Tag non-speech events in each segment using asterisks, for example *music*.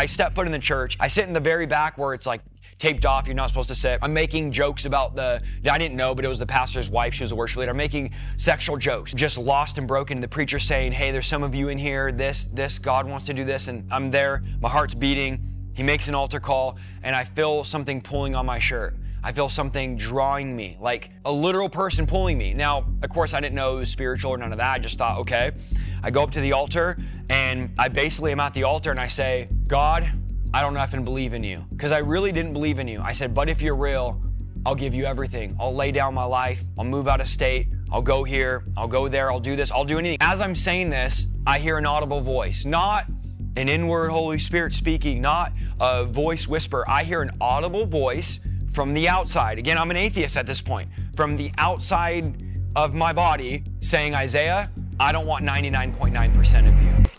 I step foot in the church. I sit in the very back where it's like taped off. You're not supposed to sit. I'm making jokes about the, I didn't know, but it was the pastor's wife. She was a worship leader. I'm making sexual jokes, just lost and broken. The preacher saying, Hey, there's some of you in here. This, this, God wants to do this. And I'm there. My heart's beating. He makes an altar call, and I feel something pulling on my shirt. I feel something drawing me, like a literal person pulling me. Now, of course, I didn't know it was spiritual or none of that. I just thought, okay. I go up to the altar and I basically am at the altar and I say, God, I don't I believe in you. Because I really didn't believe in you. I said, but if you're real, I'll give you everything. I'll lay down my life. I'll move out of state. I'll go here. I'll go there. I'll do this. I'll do anything. As I'm saying this, I hear an audible voice, not an inward Holy Spirit speaking, not a voice whisper. I hear an audible voice from the outside. Again, I'm an atheist at this point. From the outside of my body saying, Isaiah, I don't want 99.9% of you.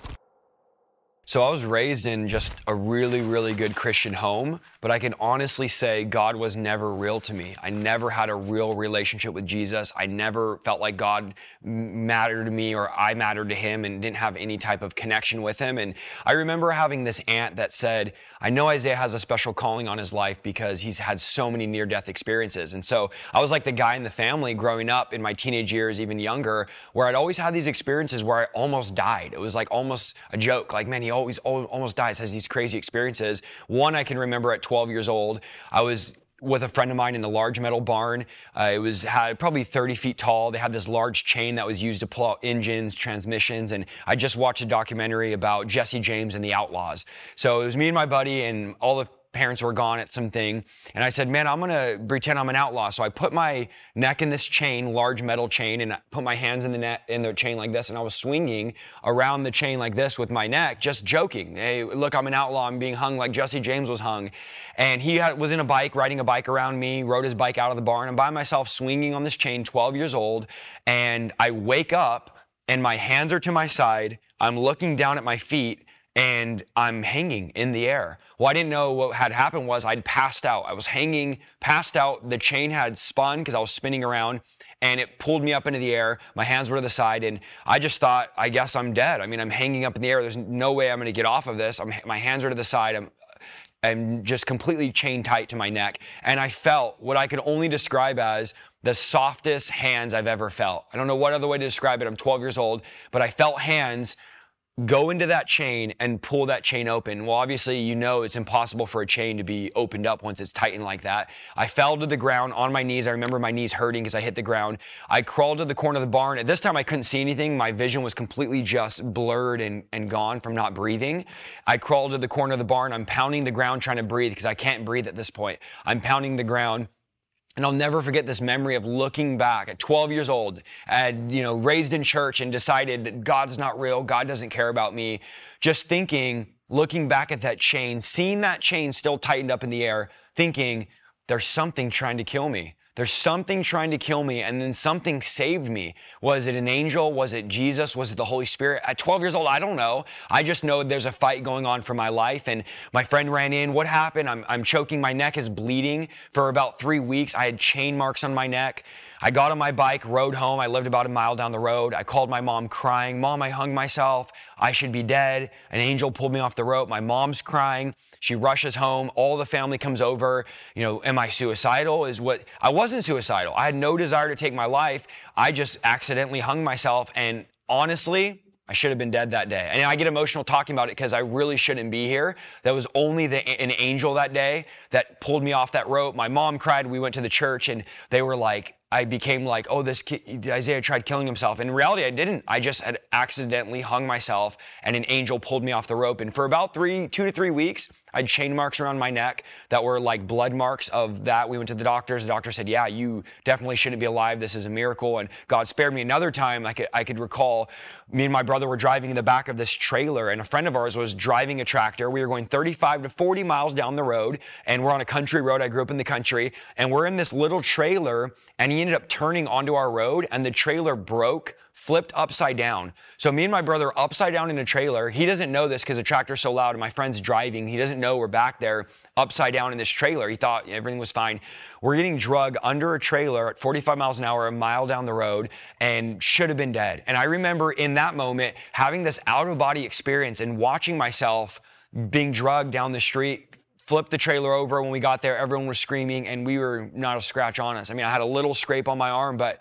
So I was raised in just a really, really good Christian home, but I can honestly say God was never real to me. I never had a real relationship with Jesus. I never felt like God mattered to me or I mattered to him and didn't have any type of connection with him. And I remember having this aunt that said, I know Isaiah has a special calling on his life because he's had so many near death experiences. And so I was like the guy in the family growing up in my teenage years, even younger, where I'd always had these experiences where I almost died. It was like almost a joke. Like, man, he always almost dies, has these crazy experiences. One I can remember at 12 years old, I was with a friend of mine in a large metal barn. Uh, it was had probably 30 feet tall. They had this large chain that was used to pull out engines, transmissions, and I just watched a documentary about Jesse James and the Outlaws. So it was me and my buddy and all the parents were gone at something. And I said, man, I'm going to pretend I'm an outlaw. So I put my neck in this chain, large metal chain, and I put my hands in the net in the chain like this. And I was swinging around the chain like this with my neck, just joking. Hey, look, I'm an outlaw. I'm being hung like Jesse James was hung. And he had, was in a bike, riding a bike around me, rode his bike out of the barn. I'm by myself swinging on this chain, 12 years old. And I wake up and my hands are to my side. I'm looking down at my feet and I'm hanging in the air. Well, I didn't know what had happened was I'd passed out. I was hanging, passed out. The chain had spun because I was spinning around and it pulled me up into the air. My hands were to the side, and I just thought, I guess I'm dead. I mean, I'm hanging up in the air. There's no way I'm going to get off of this. I'm, my hands are to the side. I'm, I'm just completely chain tight to my neck. And I felt what I could only describe as the softest hands I've ever felt. I don't know what other way to describe it. I'm 12 years old, but I felt hands go into that chain and pull that chain open. Well, obviously, you know it's impossible for a chain to be opened up once it's tightened like that. I fell to the ground on my knees. I remember my knees hurting because I hit the ground. I crawled to the corner of the barn. At this time, I couldn't see anything. My vision was completely just blurred and, and gone from not breathing. I crawled to the corner of the barn. I'm pounding the ground trying to breathe because I can't breathe at this point. I'm pounding the ground. And I'll never forget this memory of looking back at 12 years old, and you know, raised in church and decided that God's not real, God doesn't care about me. Just thinking, looking back at that chain, seeing that chain still tightened up in the air, thinking, there's something trying to kill me. There's something trying to kill me, and then something saved me. Was it an angel? Was it Jesus? Was it the Holy Spirit? At 12 years old, I don't know. I just know there's a fight going on for my life, and my friend ran in. What happened? I'm, I'm choking. My neck is bleeding for about three weeks. I had chain marks on my neck. I got on my bike, rode home. I lived about a mile down the road. I called my mom crying, Mom, I hung myself. I should be dead. An angel pulled me off the rope. My mom's crying. She rushes home. All the family comes over. You know, am I suicidal? Is what I wasn't suicidal. I had no desire to take my life. I just accidentally hung myself. And honestly, I should have been dead that day. And I get emotional talking about it because I really shouldn't be here. That was only the, an angel that day that pulled me off that rope. My mom cried. We went to the church and they were like, I became like, oh, this kid, Isaiah tried killing himself. In reality, I didn't. I just had accidentally hung myself, and an angel pulled me off the rope. And for about three, two to three weeks, I had chain marks around my neck that were like blood marks of that. We went to the doctors. The doctor said, "Yeah, you definitely shouldn't be alive. This is a miracle." And God spared me. Another time, I could I could recall, me and my brother were driving in the back of this trailer, and a friend of ours was driving a tractor. We were going 35 to 40 miles down the road, and we're on a country road. I grew up in the country, and we're in this little trailer, and he ended up turning onto our road and the trailer broke flipped upside down. So me and my brother upside down in a trailer. He doesn't know this because the tractor's so loud and my friend's driving. He doesn't know we're back there upside down in this trailer. He thought everything was fine. We're getting drug under a trailer at 45 miles an hour, a mile down the road, and should have been dead. And I remember in that moment having this out of body experience and watching myself being drugged down the street. Flipped the trailer over when we got there. Everyone was screaming, and we were not a scratch on us. I mean, I had a little scrape on my arm, but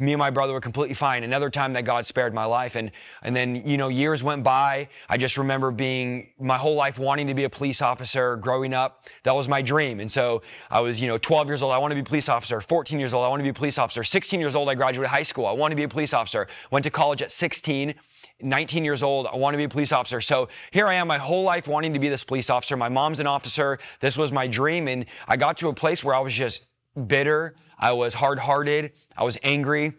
me and my brother were completely fine. Another time that God spared my life. And, and then, you know, years went by. I just remember being my whole life wanting to be a police officer growing up. That was my dream. And so I was, you know, 12 years old. I want to be a police officer. 14 years old. I want to be a police officer. 16 years old. I graduated high school. I want to be a police officer. Went to college at 16. 19 years old. I want to be a police officer. So here I am, my whole life wanting to be this police officer. My mom's an officer. This was my dream. And I got to a place where I was just bitter. I was hard hearted. I was angry.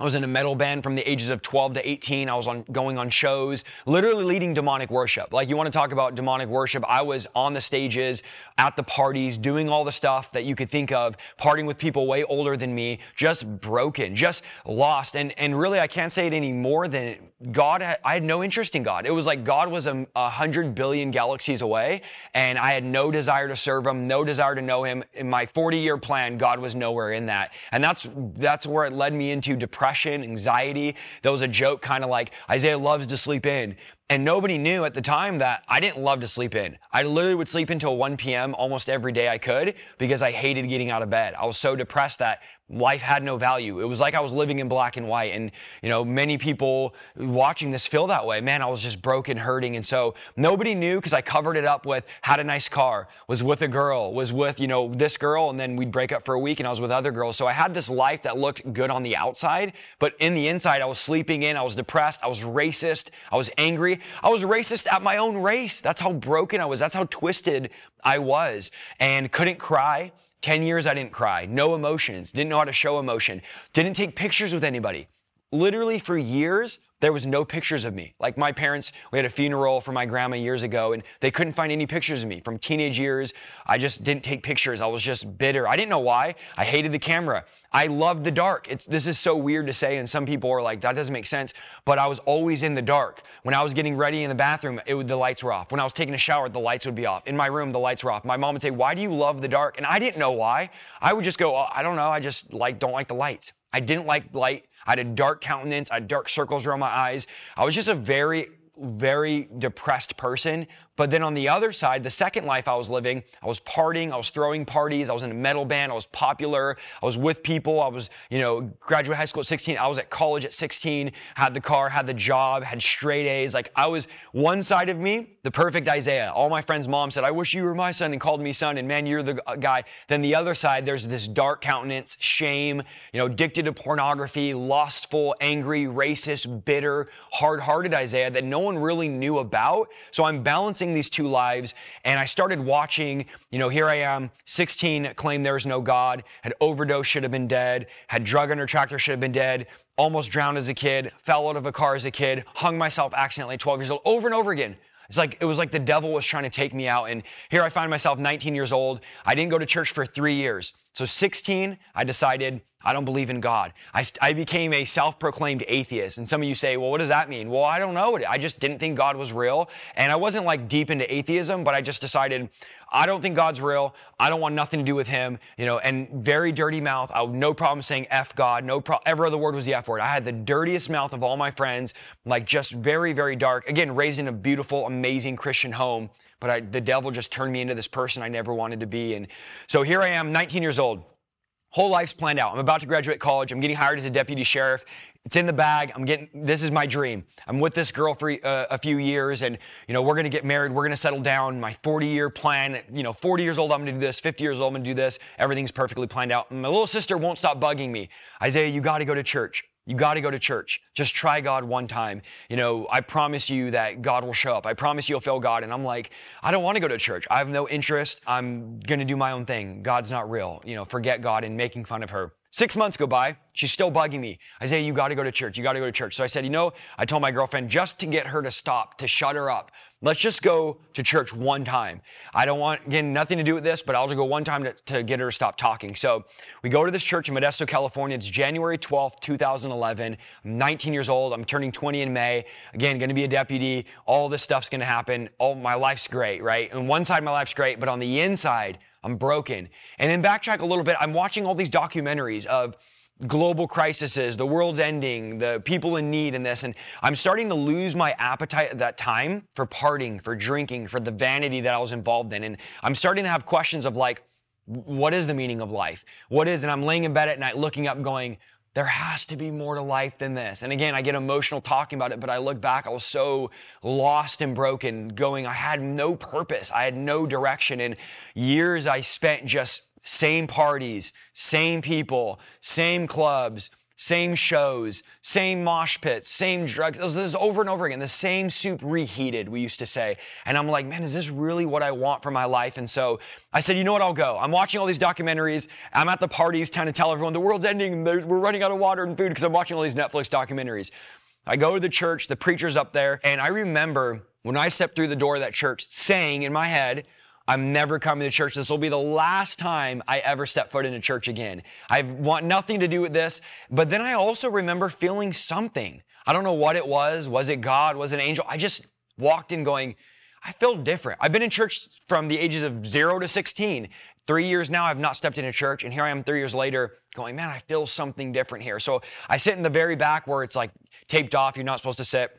I was in a metal band from the ages of 12 to 18. I was on going on shows, literally leading demonic worship. Like you want to talk about demonic worship, I was on the stages, at the parties, doing all the stuff that you could think of, partying with people way older than me, just broken, just lost. And and really I can't say it any more than God I had no interest in God. It was like God was a, hundred billion galaxies away, and I had no desire to serve him, no desire to know him. In my 40-year plan, God was nowhere in that. And that's that's where it led me into depression depression, anxiety. There was a joke kind of like Isaiah loves to sleep in. And nobody knew at the time that I didn't love to sleep in. I literally would sleep until 1 p.m. almost every day I could because I hated getting out of bed. I was so depressed that life had no value. It was like I was living in black and white. And, you know, many people watching this feel that way. Man, I was just broken, hurting. And so nobody knew because I covered it up with had a nice car, was with a girl, was with, you know, this girl. And then we'd break up for a week and I was with other girls. So I had this life that looked good on the outside, but in the inside, I was sleeping in, I was depressed, I was racist, I was angry. I was racist at my own race. That's how broken I was. That's how twisted I was and couldn't cry. 10 years I didn't cry. No emotions. Didn't know how to show emotion. Didn't take pictures with anybody. Literally for years, there was no pictures of me. Like my parents, we had a funeral for my grandma years ago and they couldn't find any pictures of me. From teenage years, I just didn't take pictures. I was just bitter. I didn't know why. I hated the camera. I loved the dark. It's, this is so weird to say and some people are like, that doesn't make sense. But I was always in the dark. When I was getting ready in the bathroom, it would, the lights were off. When I was taking a shower, the lights would be off. In my room, the lights were off. My mom would say, why do you love the dark? And I didn't know why. I would just go, oh, I don't know. I just like, don't like the lights. I didn't like light. I had a dark countenance. I had dark circles around my eyes. I was just a very, very depressed person. But then on the other side, the second life I was living, I was partying, I was throwing parties, I was in a metal band, I was popular, I was with people, I was, you know, graduate high school at 16, I was at college at 16, had the car, had the job, had straight A's. Like I was one side of me, the perfect Isaiah. All my friends' mom said, I wish you were my son and called me son, and man, you're the uh, guy. Then the other side, there's this dark countenance, shame, you know, addicted to pornography, lustful, angry, racist, bitter, hard-hearted Isaiah that no one really knew about. So I'm balancing these two lives and I started watching, you know, here I am, 16, claim there's no God, had overdose, should have been dead, had drug under tractor, should have been dead, almost drowned as a kid, fell out of a car as a kid, hung myself accidentally 12 years old, over and over again. It's like it was like the devil was trying to take me out. And here I find myself 19 years old. I didn't go to church for three years. So 16, I decided I don't believe in God. I, I became a self proclaimed atheist. And some of you say, well, what does that mean? Well, I don't know. I just didn't think God was real. And I wasn't like deep into atheism, but I just decided, I don't think God's real. I don't want nothing to do with him, you know, and very dirty mouth. I no problem saying F God. No problem. Every other word was the F word. I had the dirtiest mouth of all my friends, like just very, very dark. Again, raised in a beautiful, amazing Christian home. But I, the devil just turned me into this person I never wanted to be. And so here I am, 19 years old. Whole life's planned out. I'm about to graduate college. I'm getting hired as a deputy sheriff. It's in the bag. I'm getting, this is my dream. I'm with this girl for uh, a few years and, you know, we're going to get married. We're going to settle down. My 40 year plan, you know, 40 years old, I'm going to do this. 50 years old, I'm going to do this. Everything's perfectly planned out. And my little sister won't stop bugging me. Isaiah, you got to go to church. You got to go to church. Just try God one time. You know, I promise you that God will show up. I promise you'll feel God. And I'm like, I don't want to go to church. I have no interest. I'm going to do my own thing. God's not real. You know, forget God and making fun of her. Six months go by. She's still bugging me. Isaiah, you got to go to church. You got to go to church. So I said, you know, I told my girlfriend just to get her to stop, to shut her up. Let's just go to church one time. I don't want, again, nothing to do with this, but I'll just go one time to, to get her to stop talking. So we go to this church in Modesto, California. It's January 12th, 2011. I'm 19 years old. I'm turning 20 in May. Again, going to be a deputy. All this stuff's going to happen. All my life's great, right? And one side, my life's great, but on the inside, I'm broken. And then backtrack a little bit. I'm watching all these documentaries of global crises, the world's ending, the people in need in this. And I'm starting to lose my appetite at that time for partying, for drinking, for the vanity that I was involved in. And I'm starting to have questions of like, what is the meaning of life? What is, and I'm laying in bed at night looking up going, there has to be more to life than this. And again, I get emotional talking about it, but I look back, I was so lost and broken, going, I had no purpose, I had no direction. And years I spent just same parties, same people, same clubs, same shows, same mosh pits, same drugs. This is over and over again. The same soup reheated, we used to say. And I'm like, man, is this really what I want for my life? And so I said, you know what, I'll go. I'm watching all these documentaries. I'm at the parties trying to tell everyone the world's ending. We're running out of water and food because I'm watching all these Netflix documentaries. I go to the church, the preacher's up there, and I remember when I stepped through the door of that church saying in my head, I'm never coming to church. This will be the last time I ever step foot into church again. I want nothing to do with this. But then I also remember feeling something. I don't know what it was. Was it God? Was it an angel? I just walked in going, I feel different. I've been in church from the ages of zero to 16. Three years now, I've not stepped into church, and here I am three years later going, man, I feel something different here. So I sit in the very back where it's like taped off, you're not supposed to sit.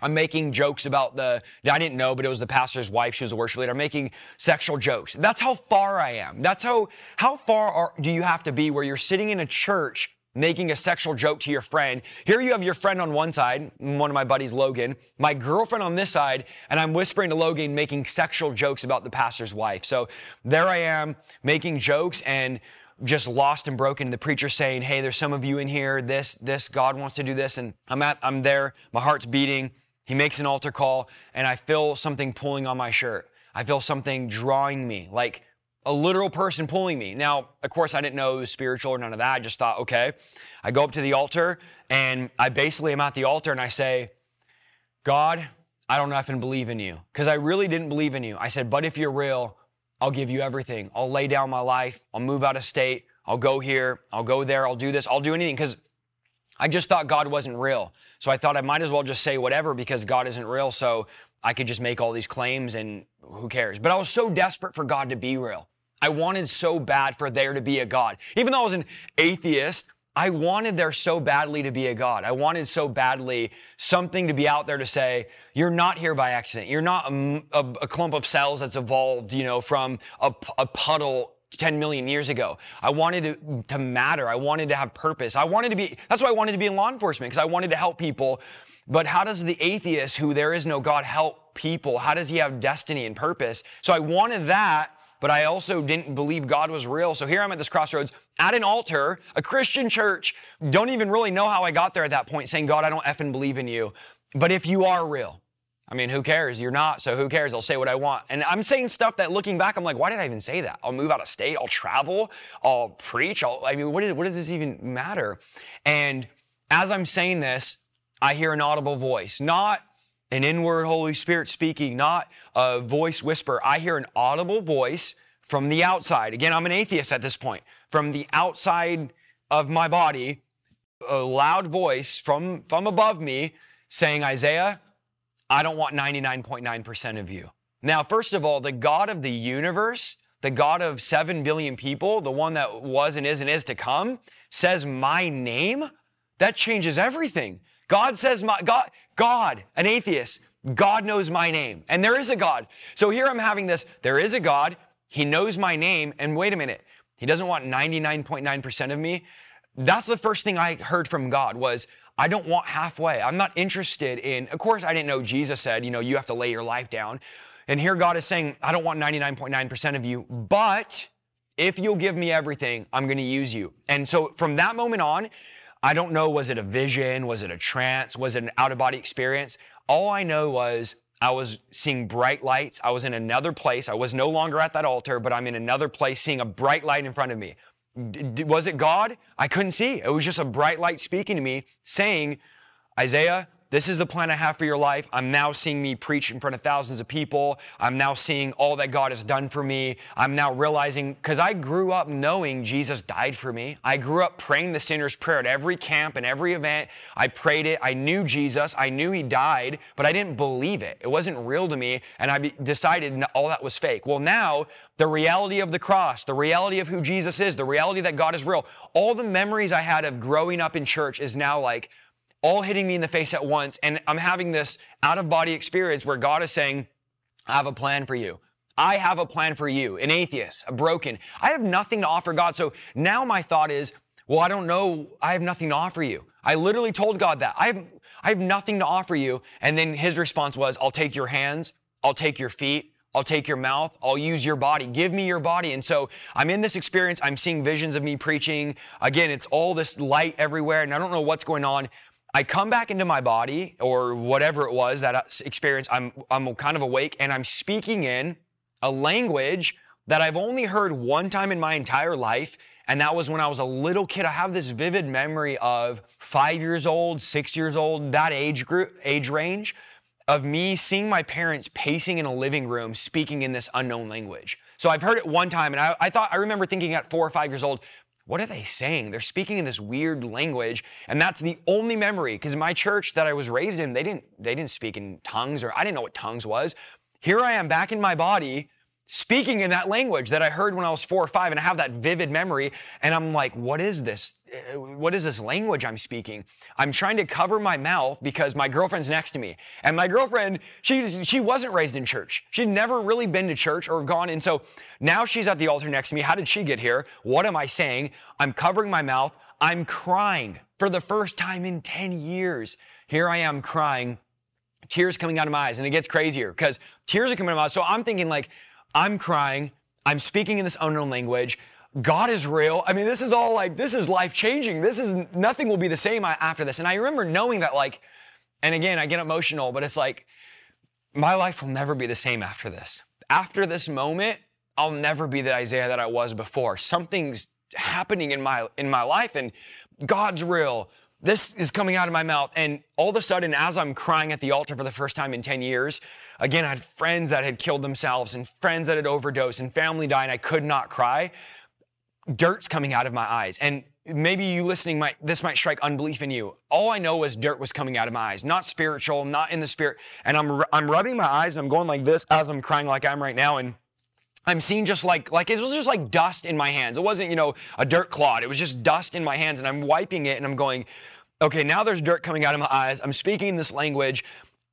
I'm making jokes about the, I didn't know, but it was the pastor's wife. She was a worship leader. I'm making sexual jokes. That's how far I am. That's how, how far are, do you have to be where you're sitting in a church making a sexual joke to your friend. Here you have your friend on one side, one of my buddies, Logan, my girlfriend on this side, and I'm whispering to Logan, making sexual jokes about the pastor's wife. So there I am making jokes and just lost and broken. The preacher saying, Hey, there's some of you in here, this, this, God wants to do this. And I'm at, I'm there, my heart's beating. He makes an altar call, and I feel something pulling on my shirt. I feel something drawing me, like a literal person pulling me. Now, of course, I didn't know it was spiritual or none of that. I just thought, okay. I go up to the altar, and I basically am at the altar, and I say, God, I don't know if I believe in you, because I really didn't believe in you. I said, but if you're real, I'll give you everything. I'll lay down my life. I'll move out of state. I'll go here. I'll go there. I'll do this. I'll do anything because I just thought God wasn't real. So I thought I might as well just say whatever because God isn't real. So I could just make all these claims and who cares? But I was so desperate for God to be real. I wanted so bad for there to be a God. Even though I was an atheist, I wanted there so badly to be a God. I wanted so badly something to be out there to say, you're not here by accident. You're not a, a, a clump of cells that's evolved, you know, from a, a puddle 10 million years ago. I wanted to, to matter. I wanted to have purpose. I wanted to be, that's why I wanted to be in law enforcement, because I wanted to help people. But how does the atheist who there is no God help people? How does he have destiny and purpose? So I wanted that, but I also didn't believe God was real. So here I'm at this crossroads at an altar, a Christian church. Don't even really know how I got there at that point, saying, God, I don't effing believe in you. But if you are real, I mean, who cares? You're not, so who cares? I'll say what I want. And I'm saying stuff that looking back, I'm like, why did I even say that? I'll move out of state, I'll travel, I'll preach. I'll, I mean, what, is, what does this even matter? And as I'm saying this, I hear an audible voice, not an inward Holy Spirit speaking, not a voice whisper. I hear an audible voice from the outside. Again, I'm an atheist at this point. From the outside of my body, a loud voice from, from above me saying, Isaiah, I don't want 99.9% of you. Now, first of all, the God of the universe, the God of 7 billion people, the one that was and is and is to come, says my name. That changes everything. God says my God, God, an atheist, God knows my name. And there is a God. So here I'm having this, there is a God, he knows my name, and wait a minute, he doesn't want 99.9% of me. That's the first thing I heard from God was, I don't want halfway. I'm not interested in, of course, I didn't know Jesus said, you know, you have to lay your life down. And here God is saying, I don't want 99.9% of you, but if you'll give me everything, I'm going to use you. And so from that moment on, I don't know, was it a vision? Was it a trance? Was it an out of body experience? All I know was I was seeing bright lights. I was in another place. I was no longer at that altar, but I'm in another place seeing a bright light in front of me was it God? I couldn't see. It was just a bright light speaking to me saying, Isaiah, this is the plan I have for your life. I'm now seeing me preach in front of thousands of people. I'm now seeing all that God has done for me. I'm now realizing, because I grew up knowing Jesus died for me. I grew up praying the sinner's prayer at every camp and every event. I prayed it. I knew Jesus. I knew he died, but I didn't believe it. It wasn't real to me. And I decided all that was fake. Well, now the reality of the cross, the reality of who Jesus is, the reality that God is real, all the memories I had of growing up in church is now like, all hitting me in the face at once. And I'm having this out of body experience where God is saying, I have a plan for you. I have a plan for you, an atheist, a broken. I have nothing to offer God. So now my thought is, well, I don't know. I have nothing to offer you. I literally told God that. I have, I have nothing to offer you. And then his response was, I'll take your hands, I'll take your feet, I'll take your mouth. I'll use your body. Give me your body. And so I'm in this experience. I'm seeing visions of me preaching. Again, it's all this light everywhere, and I don't know what's going on. I come back into my body or whatever it was that experience. I'm, I'm kind of awake and I'm speaking in a language that I've only heard one time in my entire life. And that was when I was a little kid. I have this vivid memory of five years old, six years old, that age group, age range of me seeing my parents pacing in a living room speaking in this unknown language. So I've heard it one time and I, I thought, I remember thinking at four or five years old, what are they saying? They're speaking in this weird language, and that's the only memory. Because my church that I was raised in, they didn't they didn't speak in tongues, or I didn't know what tongues was. Here I am back in my body, speaking in that language that I heard when I was four or five, and I have that vivid memory. And I'm like, what is this? Uh, what is this language I'm speaking? I'm trying to cover my mouth because my girlfriend's next to me. And my girlfriend, she's, she wasn't raised in church. She'd never really been to church or gone. And so now she's at the altar next to me. How did she get here? What am I saying? I'm covering my mouth. I'm crying for the first time in 10 years. Here I am crying, tears coming out of my eyes. And it gets crazier because tears are coming out of my eyes. So I'm thinking, like, I'm crying. I'm speaking in this unknown language. God is real. I mean, this is all like, this is life changing. This is, nothing will be the same after this. And I remember knowing that, like, and again, I get emotional, but it's like, my life will never be the same after this. After this moment, I'll never be the Isaiah that I was before. Something's happening in my in my life and God's real. This is coming out of my mouth and all of a sudden as I'm crying at the altar for the first time in 10 years, again I had friends that had killed themselves and friends that had overdosed and family died and I could not cry dirt's coming out of my eyes. And maybe you listening might this might strike unbelief in you. All I know was dirt was coming out of my eyes, not spiritual, not in the spirit. And I'm I'm rubbing my eyes and I'm going like this as I'm crying like I'm right now and I'm seeing just like like it was just like dust in my hands. It wasn't, you know, a dirt clod. It was just dust in my hands and I'm wiping it and I'm going, "Okay, now there's dirt coming out of my eyes. I'm speaking this language."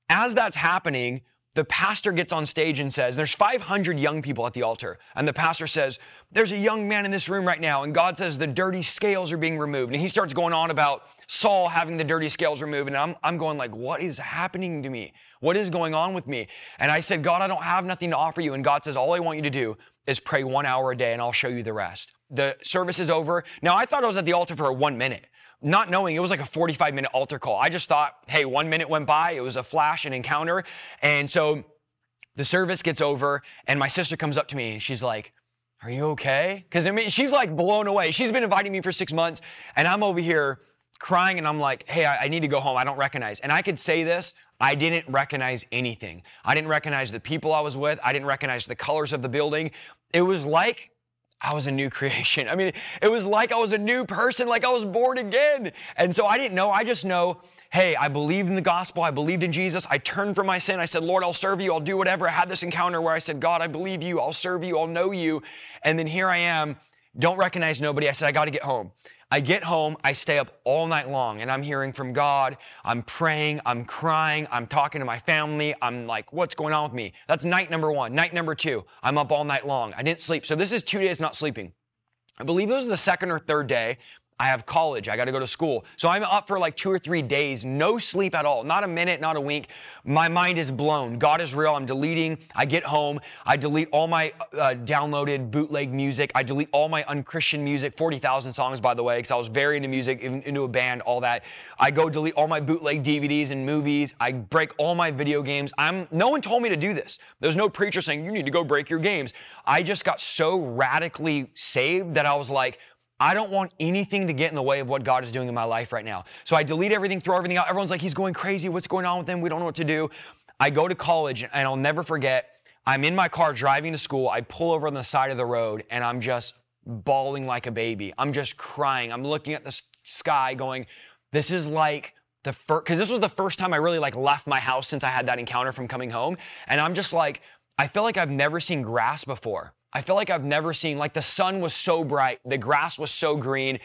As that's happening, the pastor gets on stage and says, There's 500 young people at the altar. And the pastor says, There's a young man in this room right now. And God says, The dirty scales are being removed. And he starts going on about Saul having the dirty scales removed. And I'm, I'm going, like, What is happening to me? What is going on with me? And I said, God, I don't have nothing to offer you. And God says, All I want you to do is pray one hour a day and I'll show you the rest. The service is over. Now, I thought I was at the altar for one minute not knowing it was like a 45 minute altar call. I just thought, hey, one minute went by, it was a flash, an encounter. And so the service gets over, and my sister comes up to me and she's like, Are you okay? Because I mean, she's like blown away. She's been inviting me for six months, and I'm over here crying, and I'm like, Hey, I, I need to go home. I don't recognize. And I could say this, I didn't recognize anything. I didn't recognize the people I was with. I didn't recognize the colors of the building. It was like I was a new *laughs* creation. I mean, it was like I was a new person, like I was born again. And so I didn't know. I just know, hey, I believed in the gospel. I believed in Jesus. I turned from my sin. I said, Lord, I'll serve you. I'll do whatever. I had this encounter where I said, God, I believe you. I'll serve you. I'll know you. And then here I am. Don't recognize nobody. I said, I got to get home. I get home, I stay up all night long and I'm hearing from God. I'm praying, I'm crying, I'm talking to my family. I'm like, what's going on with me? That's night number one. Night number two, I'm up all night long. I didn't sleep. So this is two days not sleeping. I believe it was the second or third day. I have college. I got to go to school. So I'm up for like two or three days, no sleep at all, not a minute, not a wink. My mind is blown. God is real. I'm deleting. I get home. I delete all my uh, downloaded bootleg music. I delete all my unchristian music, 40,000 songs, by the way, because I was very into music, into a band, all that. I go delete all my bootleg DVDs and movies. I break all my video games. I'm, no one told me to do this. There's no preacher saying, you need to go break your games. I just got so radically saved that I was like, I don't want anything to get in the way of what God is doing in my life right now. So I delete everything, throw everything out. Everyone's like, he's going crazy. What's going on with him? We don't know what to do. I go to college and I'll never forget. I'm in my car driving to school. I pull over on the side of the road and I'm just bawling like a baby. I'm just crying. I'm looking at the sky going, this is like the first, because this was the first time I really like left my house since I had that encounter from coming home. And I'm just like, I feel like I've never seen grass before. I feel like I've never seen, like the sun was so bright, the grass was so green,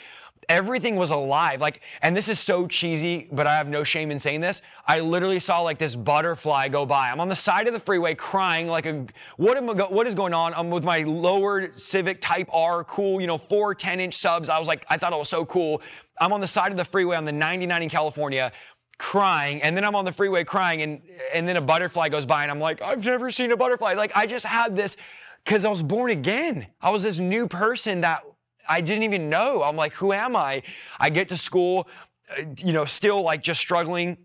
everything was alive. Like, and this is so cheesy, but I have no shame in saying this. I literally saw like this butterfly go by. I'm on the side of the freeway crying like a, what am I, what is going on? I'm with my lowered Civic Type R, cool, you know, four 10 inch subs. I was like, I thought it was so cool. I'm on the side of the freeway on the 99 in California crying and then I'm on the freeway crying and and then a butterfly goes by and I'm like I've never seen a butterfly like I just had this because I was born again. I was this new person that I didn't even know. I'm like, who am I? I get to school, uh, you know, still like just struggling,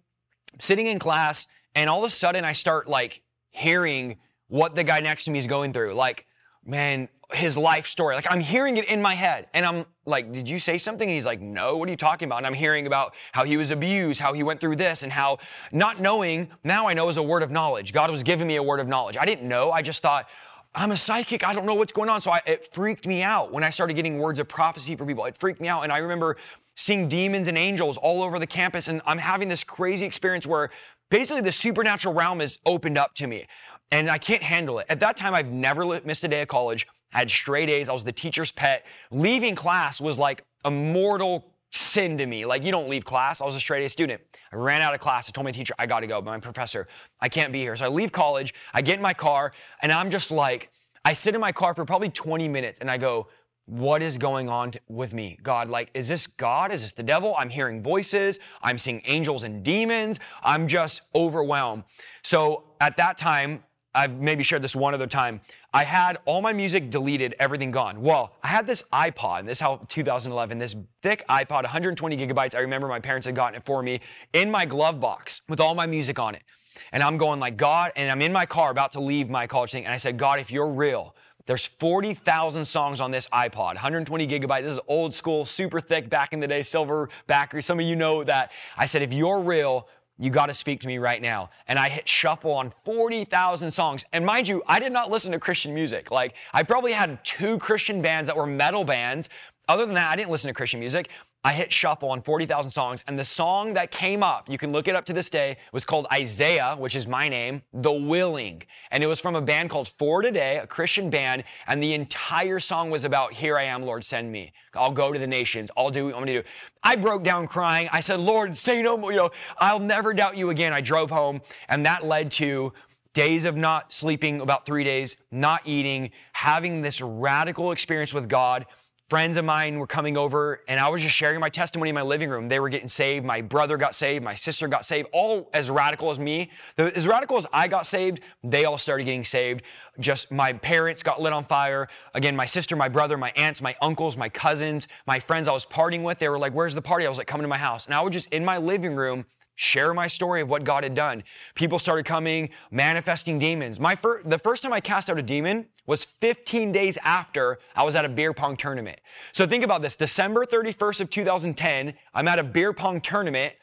sitting in class, and all of a sudden I start like hearing what the guy next to me is going through. Like, man, his life story. Like I'm hearing it in my head. And I'm like, did you say something? And he's like, no, what are you talking about? And I'm hearing about how he was abused, how he went through this, and how not knowing, now I know is a word of knowledge. God was giving me a word of knowledge. I didn't know. I just thought, I'm a psychic. I don't know what's going on. So I, it freaked me out when I started getting words of prophecy for people. It freaked me out. And I remember seeing demons and angels all over the campus. And I'm having this crazy experience where basically the supernatural realm is opened up to me. And I can't handle it. At that time, I've never missed a day of college. I had straight A's. I was the teacher's pet. Leaving class was like a mortal sin to me. Like, you don't leave class. I was a straight A student. I ran out of class. I told my teacher, I got to go. But my professor, I can't be here. So I leave college. I get in my car, and I'm just like, I sit in my car for probably 20 minutes, and I go, what is going on with me? God, like, is this God? Is this the devil? I'm hearing voices. I'm seeing angels and demons. I'm just overwhelmed. So at that time, I've maybe shared this one other time. I had all my music deleted, everything gone. Well, I had this iPod, and this how 2011, this thick iPod, 120 gigabytes. I remember my parents had gotten it for me in my glove box with all my music on it. And I'm going like, God, and I'm in my car about to leave my college thing. And I said, God, if you're real, there's 40,000 songs on this iPod, 120 gigabytes. This is old school, super thick, back in the day, silver backer. Some of you know that. I said, if you're real, you got to speak to me right now. And I hit shuffle on 40,000 songs. And mind you, I did not listen to Christian music. Like, I probably had two Christian bands that were metal bands. Other than that, I didn't listen to Christian music. I hit shuffle on 40,000 songs, and the song that came up, you can look it up to this day, was called Isaiah, which is my name, The Willing. And it was from a band called For Today, a Christian band, and the entire song was about, Here I am, Lord, send me. I'll go to the nations. I'll do what me to do. I broke down crying. I said, Lord, say no more, you know, I'll never doubt you again. I drove home, and that led to days of not sleeping, about three days, not eating, having this radical experience with God friends of mine were coming over and I was just sharing my testimony in my living room. They were getting saved. My brother got saved. My sister got saved. All as radical as me. As radical as I got saved, they all started getting saved. Just my parents got lit on fire. Again, my sister, my brother, my aunts, my uncles, my cousins, my friends I was partying with, they were like, Where's the party? I was like, Coming to my house. And I was just in my living room share my story of what God had done. People started coming, manifesting demons. My fir- the first time I cast out a demon was 15 days after I was at a beer pong tournament. So think about this. December 31st of 2010, I'm at a beer pong tournament.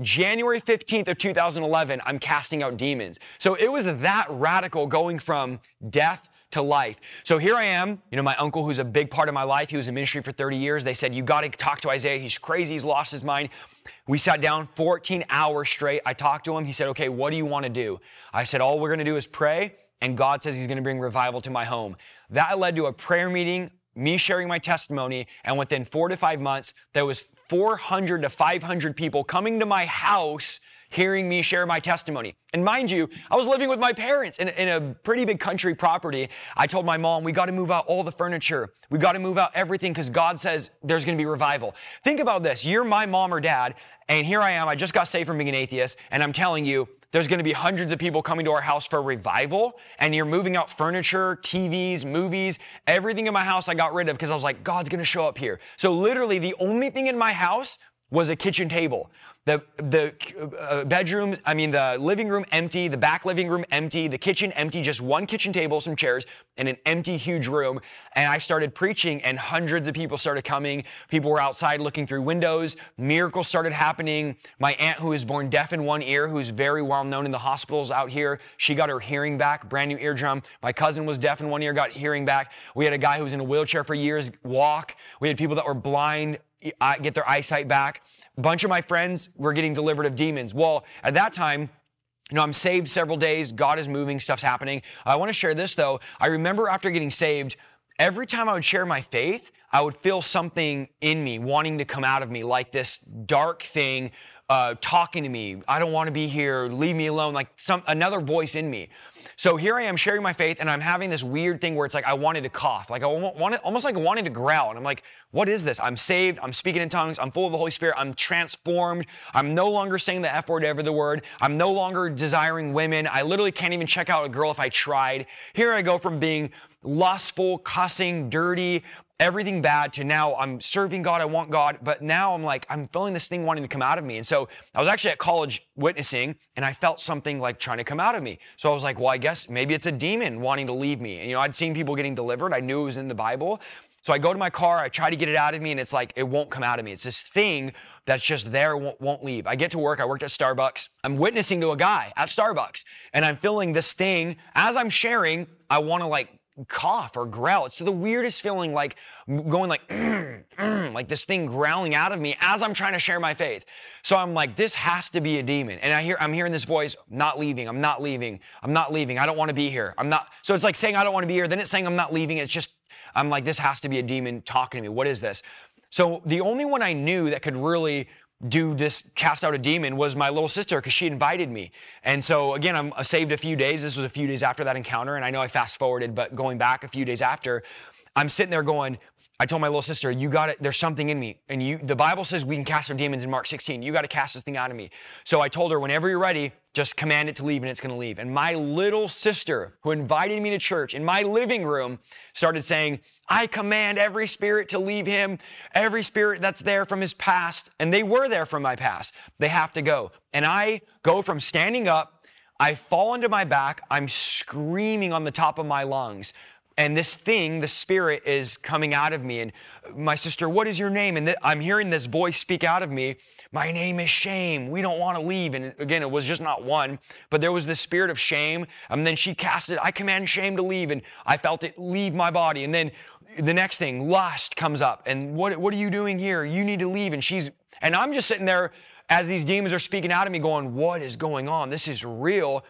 January 15th of 2011, I'm casting out demons. So it was that radical going from death to life. So here I am, you know, my uncle, who's a big part of my life, he was in ministry for 30 years. They said, You got to talk to Isaiah. He's crazy. He's lost his mind. We sat down 14 hours straight. I talked to him. He said, Okay, what do you want to do? I said, All we're going to do is pray, and God says He's going to bring revival to my home. That led to a prayer meeting, me sharing my testimony, and within four to five months, there was 400 to 500 people coming to my house hearing me share my testimony. And mind you, I was living with my parents in, in a pretty big country property. I told my mom, we got to move out all the furniture. We got to move out everything because God says there's going to be revival. Think about this. You're my mom or dad, and here I am. I just got saved from being an atheist, and I'm telling you, there's going to be hundreds of people coming to our house for revival, and you're moving out furniture, TVs, movies, everything in my house I got rid of because I was like, God's going to show up here. So literally, the only thing in my house was a kitchen table. The, the uh, bedroom, I mean, the living room empty, the back living room empty, the kitchen empty, just one kitchen table, some chairs, and an empty, huge room. And I started preaching, and hundreds of people started coming. People were outside looking through windows. Miracles started happening. My aunt, who was born deaf in one ear, who's very well known in the hospitals out here, she got her hearing back, brand new eardrum. My cousin was deaf in one ear, got hearing back. We had a guy who was in a wheelchair for years walk. We had people that were blind get their eyesight back. A bunch of my friends were getting delivered of demons. Well, at that time, you know, I'm saved several days. God is moving, stuff's happening. I want to share this though. I remember after getting saved, every time I would share my faith, I would feel something in me wanting to come out of me, like this dark thing uh, talking to me. I don't want to be here. Leave me alone. Like some another voice in me. So here I am sharing my faith, and I'm having this weird thing where it's like I wanted to cough, like I wanted, almost like wanting to growl. And I'm like, what is this? I'm saved. I'm speaking in tongues. I'm full of the Holy Spirit. I'm transformed. I'm no longer saying the F word ever the word. I'm no longer desiring women. I literally can't even check out a girl if I tried. Here I go from being lustful, cussing, dirty, everything bad to now I'm serving God, I want God, but now I'm like, I'm feeling this thing wanting to come out of me. And so I was actually at college witnessing and I felt something like trying to come out of me. So I was like, well, I guess maybe it's a demon wanting to leave me. And you know, I'd seen people getting delivered, I knew it was in the Bible. So I go to my car, I try to get it out of me, and it's like, it won't come out of me. It's this thing that's just there, won't, won't leave. I get to work, I worked at Starbucks. I'm witnessing to a guy at Starbucks, and I'm feeling this thing. As I'm sharing, I wanna like cough or growl. It's the weirdest feeling, like going like, mm, mm, like this thing growling out of me as I'm trying to share my faith. So I'm like, this has to be a demon. And I hear, I'm hearing this voice, not leaving, I'm not leaving, I'm not leaving, I don't want to be here. I'm not. So it's like saying I don't want to be here. Then it's saying I'm not leaving. It's just, I'm like, this has to be a demon talking to me. What is this? So the only one I knew that could really do this cast out a demon was my little sister because she invited me. And so again, I'm saved a few days. This was a few days after that encounter, and I know I fast forwarded, but going back a few days after, I'm sitting there going, I told my little sister, you got it. There's something in me. And you, the Bible says we can cast our demons in Mark 16. You got to cast this thing out of me. So I told her, whenever you're ready, just command it to leave and it's going to leave. And my little sister, who invited me to church in my living room, started saying, I command every spirit to leave him, every spirit that's there from his past. And they were there from my past. They have to go. And I go from standing up, I fall into my back, I'm screaming on the top of my lungs and this thing, the spirit, is coming out of me. And my sister, what is your name? And th- I'm hearing this voice speak out of me. My name is shame. We don't want to leave. And again, it was just not one, but there was this spirit of shame. And then she cast it. I command shame to leave. And I felt it leave my body. And then the next thing, lust comes up. And what, what are you doing here? You need to leave. And she's, and I'm just sitting there as these demons are speaking out of me, going, What is going on? This is real.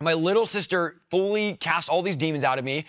My little sister fully cast all these demons out of me.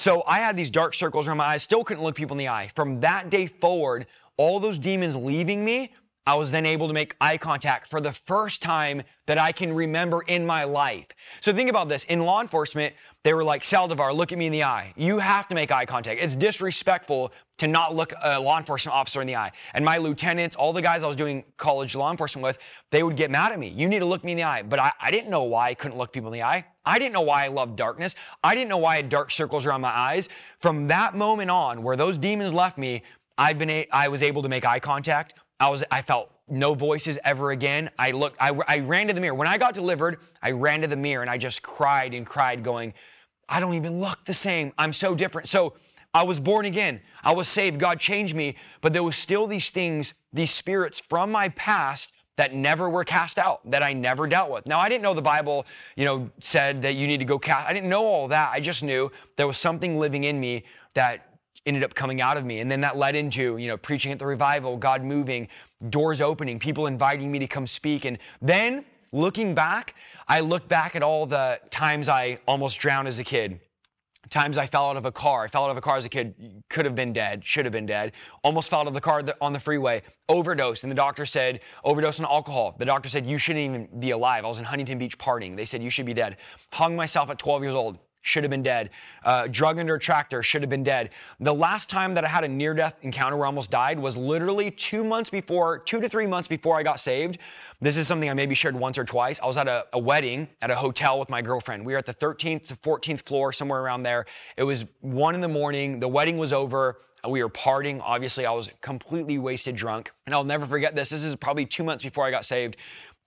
So I had these dark circles around my eyes, still couldn't look people in the eye. From that day forward, all those demons leaving me, I was then able to make eye contact for the first time that I can remember in my life. So think about this. In law enforcement, they were like, Saldivar, look at me in the eye. You have to make eye contact. It's disrespectful to not look a law enforcement officer in the eye. And my lieutenants, all the guys I was doing college law enforcement with, they would get mad at me. You need to look me in the eye. But I, I didn't know why I couldn't look people in the eye. I didn't know why I loved darkness. I didn't know why I had dark circles around my eyes. From that moment on, where those demons left me, I've been a, I was able to make eye contact. I was I felt no voices ever again. I looked I, I ran to the mirror. When I got delivered, I ran to the mirror and I just cried and cried going, I don't even look the same. I'm so different. So I was born again. I was saved. God changed me. But there was still these things, these spirits from my past that never were cast out, that I never dealt with. Now, I didn't know the Bible, you know, said that you need to go cast. I didn't know all that. I just knew there was something living in me that ended up coming out of me. And then that led into, you know, preaching at the revival, God moving, doors opening, people inviting me to come speak. And then looking back, I look back at all the times I almost drowned as a kid. Times I fell out of a car. I fell out of a car as a kid, could have been dead, should have been dead. Almost fell out of the car on the freeway, overdosed. And the doctor said, overdose on alcohol. The doctor said, you shouldn't even be alive. I was in Huntington Beach partying. They said, you should be dead. Hung myself at 12 years old. Should have been dead. Uh, drug under a tractor, should have been dead. The last time that I had a near death encounter where I almost died was literally two months before, two to three months before I got saved. This is something I maybe shared once or twice. I was at a, a wedding at a hotel with my girlfriend. We were at the 13th to 14th floor, somewhere around there. It was one in the morning. The wedding was over. We were partying. Obviously, I was completely wasted drunk. And I'll never forget this. This is probably two months before I got saved.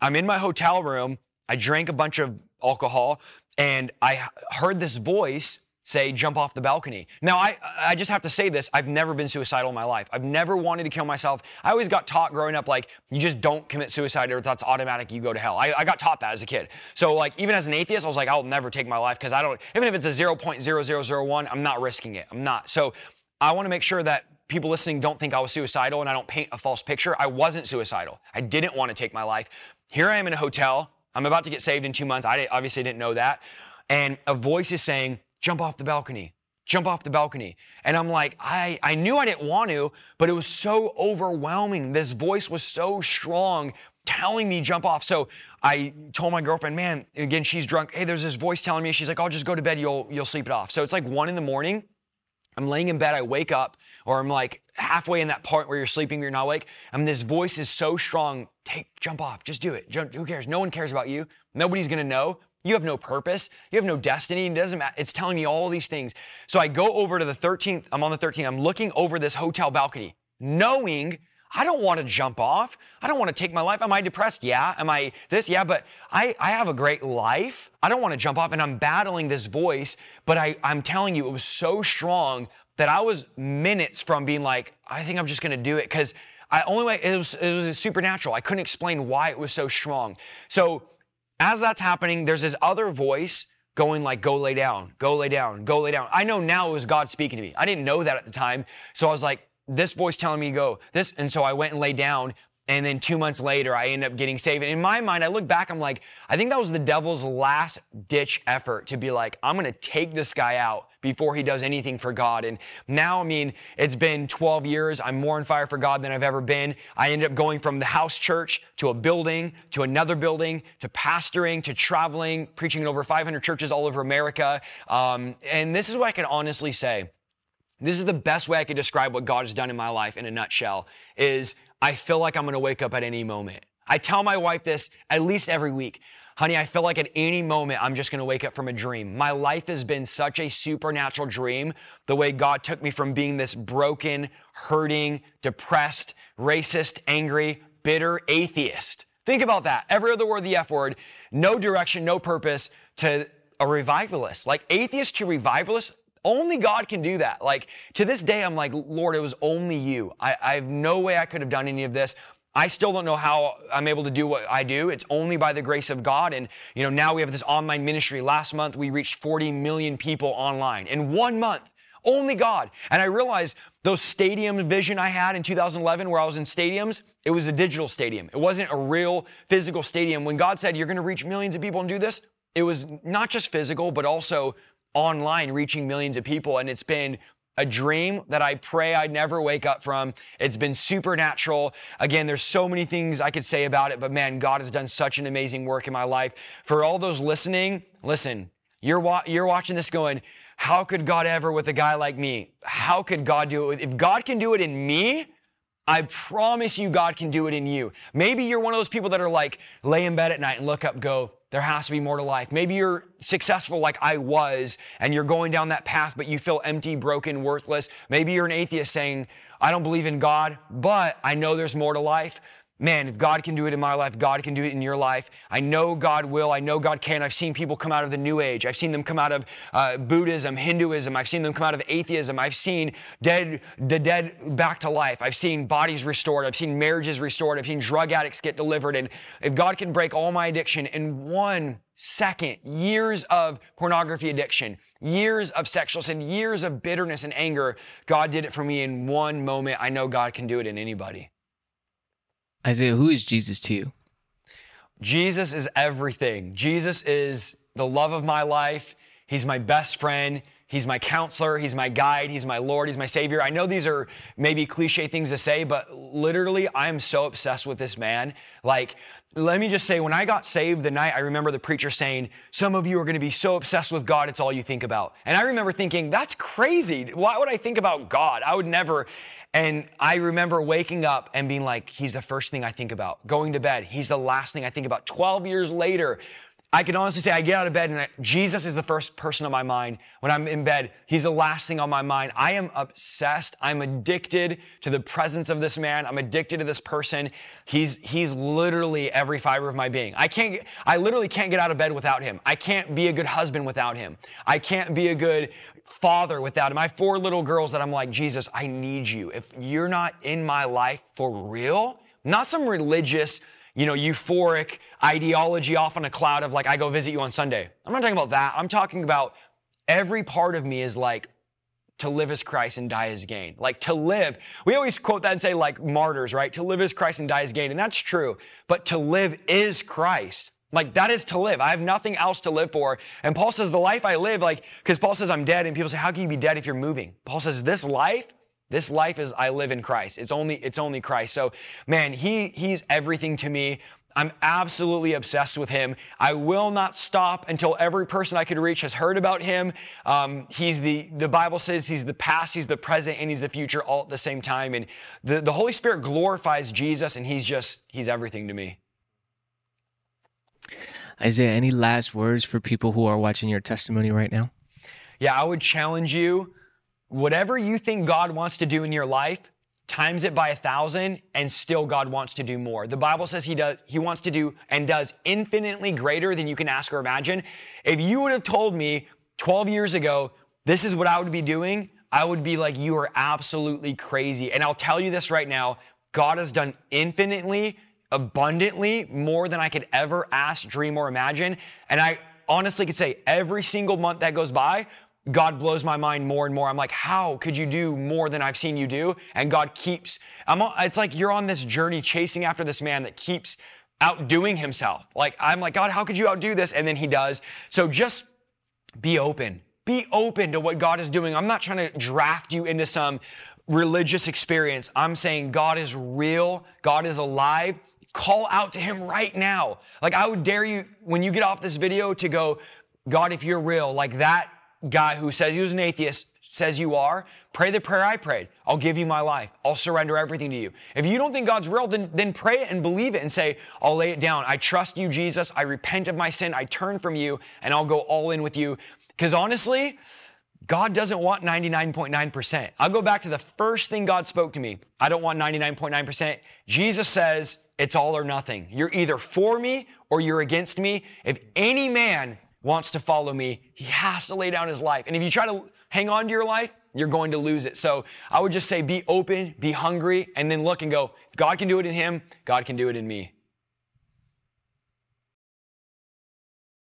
I'm in my hotel room. I drank a bunch of alcohol and I heard this voice say, jump off the balcony. Now, I, I just have to say this. I've never been suicidal in my life. I've never wanted to kill myself. I always got taught growing up, like, you just don't commit suicide or that's automatic, you go to hell. I, I got taught that as a kid. So, like, even as an atheist, I was like, I'll never take my life because I don't, even if it's a 0.0001, I'm not risking it. I'm not. So, I want to make sure that people listening don't think I was suicidal and I don't paint a false picture. I wasn't suicidal. I didn't want to take my life. Here I am in a hotel. I'm about to get saved in two months. I obviously didn't know that. And a voice is saying, jump off the balcony, jump off the balcony. And I'm like, I, I knew I didn't want to, but it was so overwhelming. This voice was so strong telling me jump off. So I told my girlfriend, man, again, she's drunk. Hey, there's this voice telling me. She's like, I'll just go to bed. You'll, you'll sleep it off. So it's like one in the morning. I'm laying in bed. I wake up or I'm like halfway in that part where you're sleeping, you're not awake. And this voice is so strong. Take, jump off. Just do it. Jump, who cares? No one cares about you. Nobody's to know. You have no purpose. You have no destiny. It doesn't matter. It's telling me all these things. So I go over to the 13th. I'm on the 13th. I'm looking over this hotel balcony, knowing I don't want to jump off. I don't want to take my life. Am I depressed? Yeah. Am I this? Yeah. But I, I have a great life. I don't want to jump off. And I'm battling this voice. But I, I'm telling you, it was so strong that I was minutes from being like, I think I'm just going to do it. Because I only way, it was, it was supernatural. I couldn't explain why it was so strong. So as that's happening, there's this other voice going like, go lay down, go lay down, go lay down. I know now it was God speaking to me. I didn't know that at the time. So I was like, this voice telling me go, this. And so I went and lay down and then two months later, I end up getting saved. And in my mind, I look back, I'm like, I think that was the devil's last ditch effort to be like, I'm going to take this guy out before he does anything for God. And now, I mean, it's been 12 years. I'm more on fire for God than I've ever been. I ended up going from the house church to a building, to another building, to pastoring, to traveling, preaching in over 500 churches all over America. Um, and this is what I can honestly say. This is the best way I could describe what God has done in my life in a nutshell is I feel like I'm going to wake up at any moment. I tell my wife this at least every week. Honey, I feel like at any moment I'm just going to wake up from a dream. My life has been such a supernatural dream. The way God took me from being this broken, hurting, depressed, racist, angry, bitter atheist. Think about that. Every other word, the F word, no direction, no purpose to a revivalist. Like atheist to revivalist, only God can do that. Like to this day, I'm like, Lord, it was only you. I, I have no way I could have done any of this. I still don't know how I'm able to do what I do. It's only by the grace of God. And, you know, now we have this online ministry. Last month, we reached 40 million people online in one month. Only God. And I realized those stadium vision I had in 2011 where I was in stadiums, it was a digital stadium. It wasn't a real physical stadium. When God said, you're going to reach millions of people and do this, it was not just physical, but also online reaching millions of people. And it's been a dream that I pray I'd never wake up from. It's been supernatural. Again, there's so many things I could say about it, but man, God has done such an amazing work in my life. For all those listening, listen, you're, wa- you're watching this going, how could God ever with a guy like me? How could God do it? If God can do it in me, I promise you God can do it in you. Maybe you're one of those people that are like, lay in bed at night and look up, go, there has to be more to life. Maybe you're successful like I was and you're going down that path, but you feel empty, broken, worthless. Maybe you're an atheist saying, I don't believe in God, but I know there's more to life man, if God can do it in my life, God can do it in your life. I know God will. I know God can. I've seen people come out of the New Age. I've seen them come out of uh, Buddhism, Hinduism. I've seen them come out of atheism. I've seen dead, the dead back to life. I've seen bodies restored. I've seen marriages restored. I've seen drug addicts get delivered. And if God can break all my addiction in one second, years of pornography addiction, years of sexual sin, years of bitterness and anger, God did it for me in one moment. I know God can do it in anybody. Isaiah, who is Jesus to you? Jesus is everything. Jesus is the love of my life. He's my best friend. He's my counselor. He's my guide. He's my Lord. He's my Savior. I know these are maybe cliche things to say, but literally, I am so obsessed with this man. Like, let me just say, when I got saved the night, I remember the preacher saying, Some of you are going to be so obsessed with God, it's all you think about. And I remember thinking, That's crazy. Why would I think about God? I would never. And I remember waking up and being like, He's the first thing I think about. Going to bed, He's the last thing I think about. 12 years later, I can honestly say I get out of bed and I, Jesus is the first person on my mind. When I'm in bed, he's the last thing on my mind. I am obsessed. I'm addicted to the presence of this man. I'm addicted to this person. He's he's literally every fiber of my being. I can't I literally can't get out of bed without him. I can't be a good husband without him. I can't be a good father without him. I have four little girls that I'm like, "Jesus, I need you. If you're not in my life for real, not some religious you know, euphoric ideology off on a cloud of like, I go visit you on Sunday. I'm not talking about that. I'm talking about every part of me is like, to live as Christ and die as gain. Like to live, we always quote that and say, like martyrs, right? To live as Christ and die as gain. And that's true. But to live is Christ. Like that is to live. I have nothing else to live for. And Paul says, the life I live, like, because Paul says I'm dead, and people say, how can you be dead if you're moving? Paul says, this life this life is I live in Christ. It's only it's only Christ. So, man, he he's everything to me. I'm absolutely obsessed with him. I will not stop until every person I could reach has heard about him. Um, he's the the Bible says he's the past, he's the present, and he's the future all at the same time. And the, the Holy Spirit glorifies Jesus, and he's just he's everything to me. Isaiah, any last words for people who are watching your testimony right now? Yeah, I would challenge you whatever you think God wants to do in your life, times it by a thousand, and still God wants to do more. The Bible says He does, He wants to do and does infinitely greater than you can ask or imagine. If you would have told me 12 years ago, this is what I would be doing, I would be like, you are absolutely crazy. And I'll tell you this right now God has done infinitely, abundantly more than I could ever ask, dream, or imagine. And I honestly could say every single month that goes by, God blows my mind more and more. I'm like, how could you do more than I've seen you do? And God keeps, I'm, it's like you're on this journey chasing after this man that keeps outdoing himself. Like, I'm like, God, how could you outdo this? And then he does. So just be open. Be open to what God is doing. I'm not trying to draft you into some religious experience. I'm saying God is real, God is alive. Call out to him right now. Like, I would dare you, when you get off this video, to go, God, if you're real, like that guy who says he was an atheist says you are, pray the prayer I prayed. I'll give you my life. I'll surrender everything to you. If you don't think God's real, then, then pray it and believe it and say, I'll lay it down. I trust you, Jesus. I repent of my sin. I turn from you and I'll go all in with you. Because honestly, God doesn't want 99.9%. I'll go back to the first thing God spoke to me. I don't want 99.9%. Jesus says it's all or nothing. You're either for me or you're against me. If any man wants to follow me, he has to lay down his life. And if you try to hang on to your life, you're going to lose it. So I would just say be open, be hungry, and then look and go, if God can do it in him, God can do it in me.